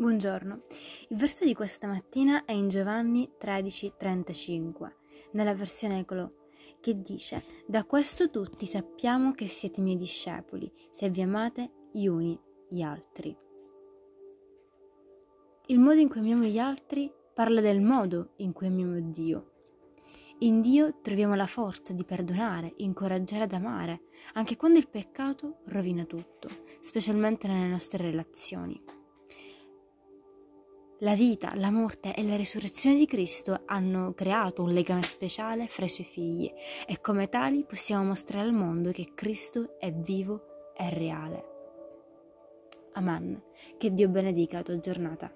Buongiorno, il verso di questa mattina è in Giovanni 13:35, nella versione Ecolo, che dice: Da questo tutti sappiamo che siete miei discepoli, se vi amate gli uni gli altri. Il modo in cui amiamo gli altri parla del modo in cui amiamo Dio. In Dio troviamo la forza di perdonare, incoraggiare ad amare, anche quando il peccato rovina tutto, specialmente nelle nostre relazioni. La vita, la morte e la risurrezione di Cristo hanno creato un legame speciale fra i suoi figli e come tali possiamo mostrare al mondo che Cristo è vivo e reale. Amen. Che Dio benedica la tua giornata.